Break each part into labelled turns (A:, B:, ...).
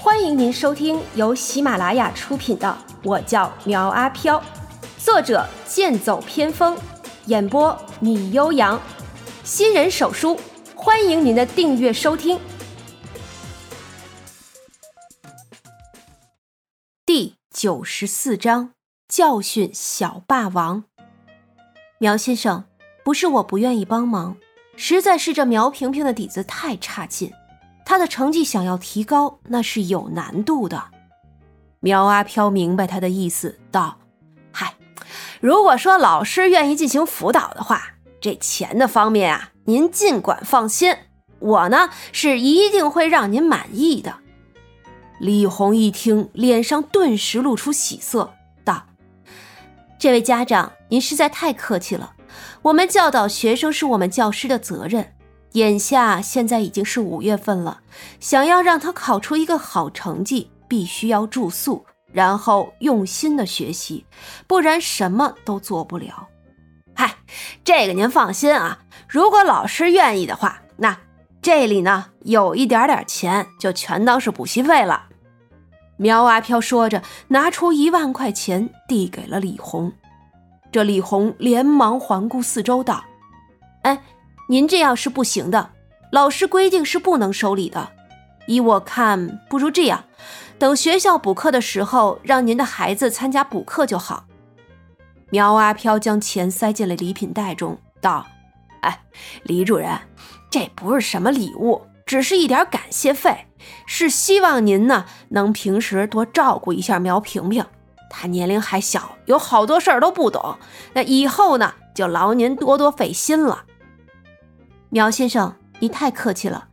A: 欢迎您收听由喜马拉雅出品的《我叫苗阿飘》，作者剑走偏锋，演播米悠扬，新人手书，欢迎您的订阅收听。第九十四章：教训小霸王。苗先生，不是我不愿意帮忙，实在是这苗萍萍的底子太差劲。他的成绩想要提高，那是有难度的。苗阿飘明白他的意思，道：“嗨，如果说老师愿意进行辅导的话，这钱的方面啊，您尽管放心，我呢是一定会让您满意的。”李红一听，脸上顿时露出喜色，道：“这位家长，您实在太客气了。我们教导学生是我们教师的责任。”眼下现在已经是五月份了，想要让他考出一个好成绩，必须要住宿，然后用心的学习，不然什么都做不了。嗨，这个您放心啊，如果老师愿意的话，那这里呢有一点点钱，就全当是补习费了。苗阿飘说着，拿出一万块钱递给了李红。这李红连忙环顾四周，道：“哎。”您这样是不行的，老师规定是不能收礼的。依我看，不如这样，等学校补课的时候，让您的孩子参加补课就好。苗阿飘将钱塞进了礼品袋中，道：“哎，李主任，这不是什么礼物，只是一点感谢费，是希望您呢能平时多照顾一下苗萍萍。她年龄还小，有好多事儿都不懂，那以后呢就劳您多多费心了。”苗先生，你太客气了。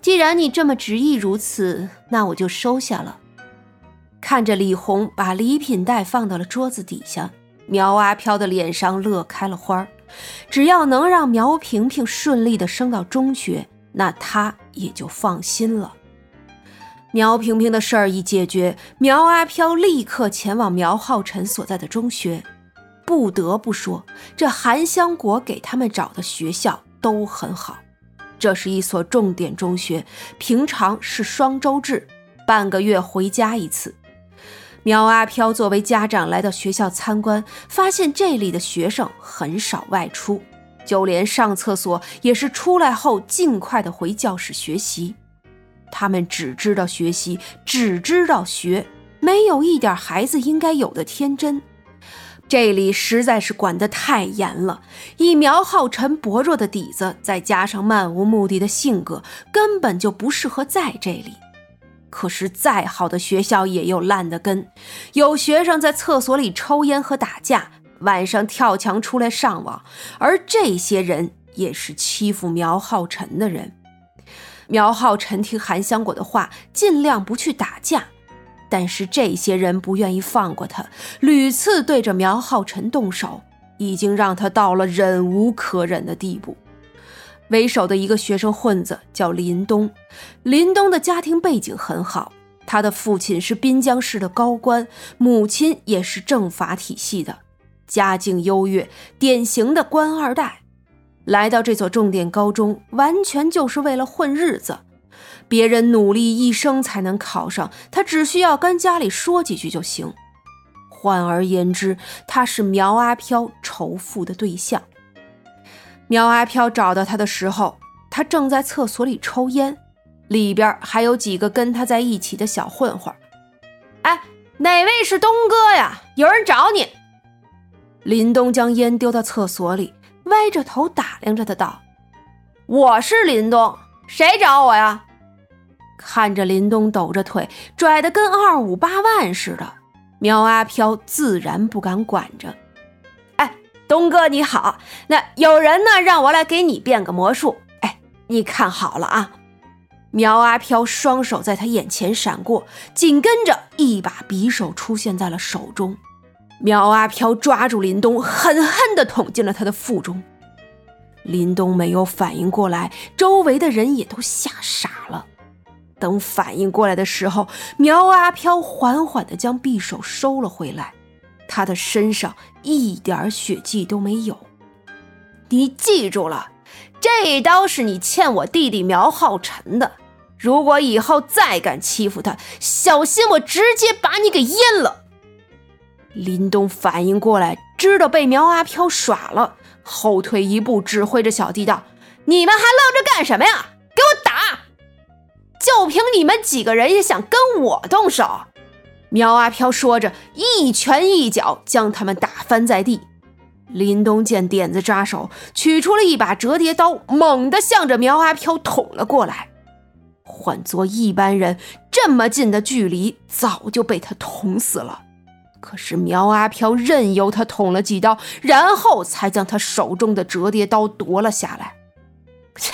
A: 既然你这么执意如此，那我就收下了。看着李红把礼品袋放到了桌子底下，苗阿飘的脸上乐开了花儿只要能让苗萍萍顺利的升到中学，那他也就放心了。苗萍萍的事儿一解决，苗阿飘立刻前往苗浩辰所在的中学。不得不说，这韩香国给他们找的学校。都很好，这是一所重点中学，平常是双周制，半个月回家一次。苗阿飘作为家长来到学校参观，发现这里的学生很少外出，就连上厕所也是出来后尽快的回教室学习。他们只知道学习，只知道学，没有一点孩子应该有的天真。这里实在是管得太严了，以苗浩辰薄弱的底子，再加上漫无目的的性格，根本就不适合在这里。可是再好的学校也有烂的根，有学生在厕所里抽烟和打架，晚上跳墙出来上网，而这些人也是欺负苗浩辰的人。苗浩辰听韩香果的话，尽量不去打架。但是这些人不愿意放过他，屡次对着苗浩辰动手，已经让他到了忍无可忍的地步。为首的一个学生混子叫林东，林东的家庭背景很好，他的父亲是滨江市的高官，母亲也是政法体系的，家境优越，典型的官二代。来到这所重点高中，完全就是为了混日子。别人努力一生才能考上，他只需要跟家里说几句就行。换而言之，他是苗阿飘仇富的对象。苗阿飘找到他的时候，他正在厕所里抽烟，里边还有几个跟他在一起的小混混。哎，哪位是东哥呀？有人找你。林东将烟丢到厕所里，歪着头打量着他道：“我是林东，谁找我呀？”看着林东抖着腿，拽得跟二五八万似的，苗阿飘自然不敢管着。哎，东哥你好，那有人呢，让我来给你变个魔术。哎，你看好了啊！苗阿飘双手在他眼前闪过，紧跟着一把匕首出现在了手中。苗阿飘抓住林东，狠狠地捅进了他的腹中。林东没有反应过来，周围的人也都吓傻了。等反应过来的时候，苗阿飘缓缓地将匕首收了回来，他的身上一点血迹都没有。你记住了，这一刀是你欠我弟弟苗浩辰的，如果以后再敢欺负他，小心我直接把你给阉了。林东反应过来，知道被苗阿飘耍了，后退一步，指挥着小弟道：“你们还愣着干什么呀？就凭你们几个人也想跟我动手？”苗阿飘说着，一拳一脚将他们打翻在地。林东见点子扎手，取出了一把折叠刀，猛地向着苗阿飘捅了过来。换做一般人，这么近的距离，早就被他捅死了。可是苗阿飘任由他捅了几刀，然后才将他手中的折叠刀夺了下来。切，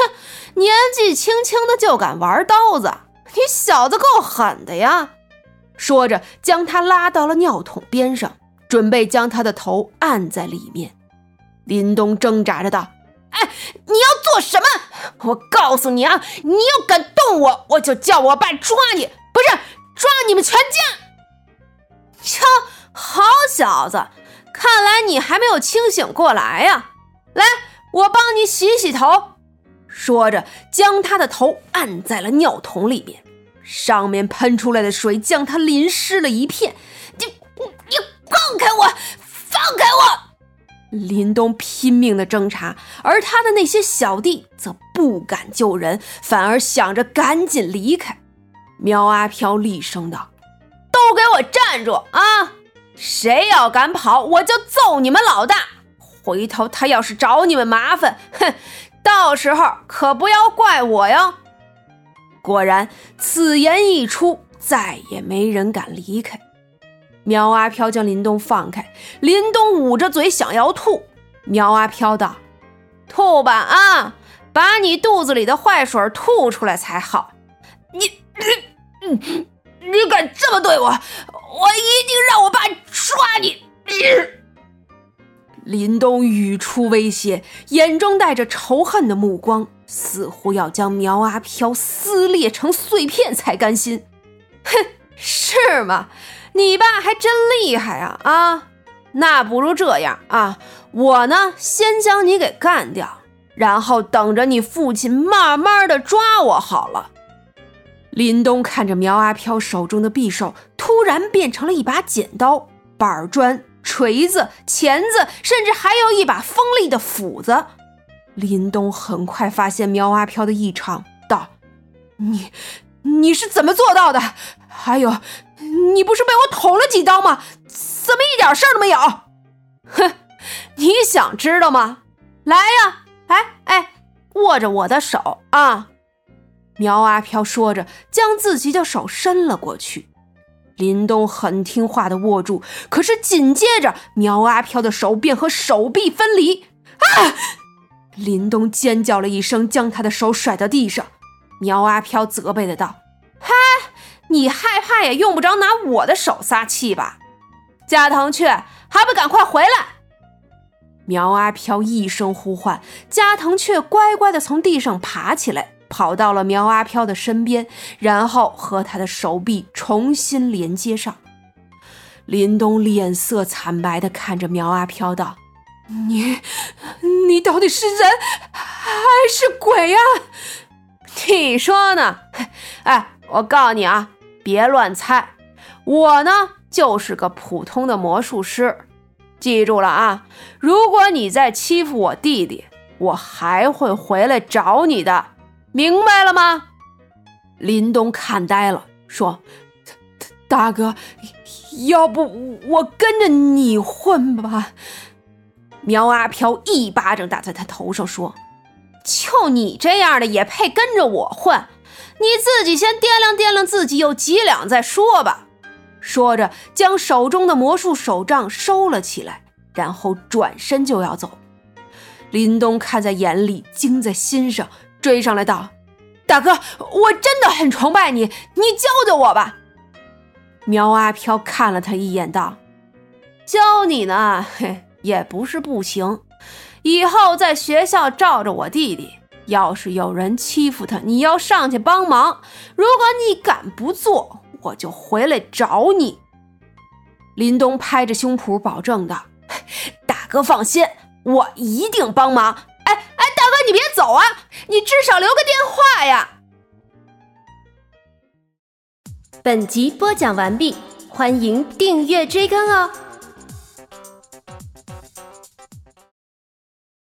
A: 年纪轻轻的就敢玩刀子，你小子够狠的呀！说着，将他拉到了尿桶边上，准备将他的头按在里面。林东挣扎着道：“哎，你要做什么？我告诉你啊，你要敢动我，我就叫我爸抓你，不是抓你们全家！”瞧，好小子，看来你还没有清醒过来呀！来，我帮你洗洗头。说着，将他的头按在了尿桶里面，上面喷出来的水将他淋湿了一片。你你放开我，放开我！林东拼命的挣扎，而他的那些小弟则不敢救人，反而想着赶紧离开。苗阿飘厉声道：“都给我站住啊！谁要敢跑，我就揍你们老大！回头他要是找你们麻烦，哼，到时候可不要怪我哟！”果然，此言一出，再也没人敢离开。苗阿飘将林东放开，林东捂着嘴想要吐。苗阿飘道：“吐吧啊，把你肚子里的坏水吐出来才好。你你你敢这么对我，我一定让我爸抓你！”林东语出威胁，眼中带着仇恨的目光，似乎要将苗阿飘撕裂成碎片才甘心。哼，是吗？你爸还真厉害啊！啊，那不如这样啊，我呢先将你给干掉，然后等着你父亲慢慢的抓我好了。林东看着苗阿飘手中的匕首，突然变成了一把剪刀、板砖、锤子、钳子，甚至还有一把锋利的斧子。林东很快发现苗阿飘的异常，道：“你，你是怎么做到的？还有。”你不是被我捅了几刀吗？怎么一点事儿都没有？哼，你想知道吗？来呀，哎哎，握着我的手啊！苗阿飘说着，将自己的手伸了过去。林东很听话的握住，可是紧接着，苗阿飘的手便和手臂分离。啊！林东尖叫了一声，将他的手甩到地上。苗阿飘责备的道：“嗨！”你害怕也用不着拿我的手撒气吧？加藤雀，还不赶快回来！苗阿飘一声呼唤，加藤雀乖乖的从地上爬起来，跑到了苗阿飘的身边，然后和他的手臂重新连接上。林东脸色惨白的看着苗阿飘道：“你，你到底是人还是鬼呀？你说呢？哎，我告诉你啊！”别乱猜，我呢就是个普通的魔术师。记住了啊！如果你再欺负我弟弟，我还会回来找你的，明白了吗？林东看呆了，说：“大哥，要不我跟着你混吧？”苗阿飘一巴掌打在他头上，说：“就你这样的也配跟着我混？”你自己先掂量掂量自己有几两再说吧。说着，将手中的魔术手杖收了起来，然后转身就要走。林东看在眼里，惊在心上，追上来道：“大哥，我真的很崇拜你，你教教我吧。”苗阿飘看了他一眼，道：“教你呢，嘿，也不是不行。以后在学校罩着我弟弟。”要是有人欺负他，你要上去帮忙。如果你敢不做，我就回来找你。林东拍着胸脯保证道：“大哥放心，我一定帮忙。”哎哎，大哥你别走啊，你至少留个电话呀。本集播讲完毕欢迎订阅追更哦。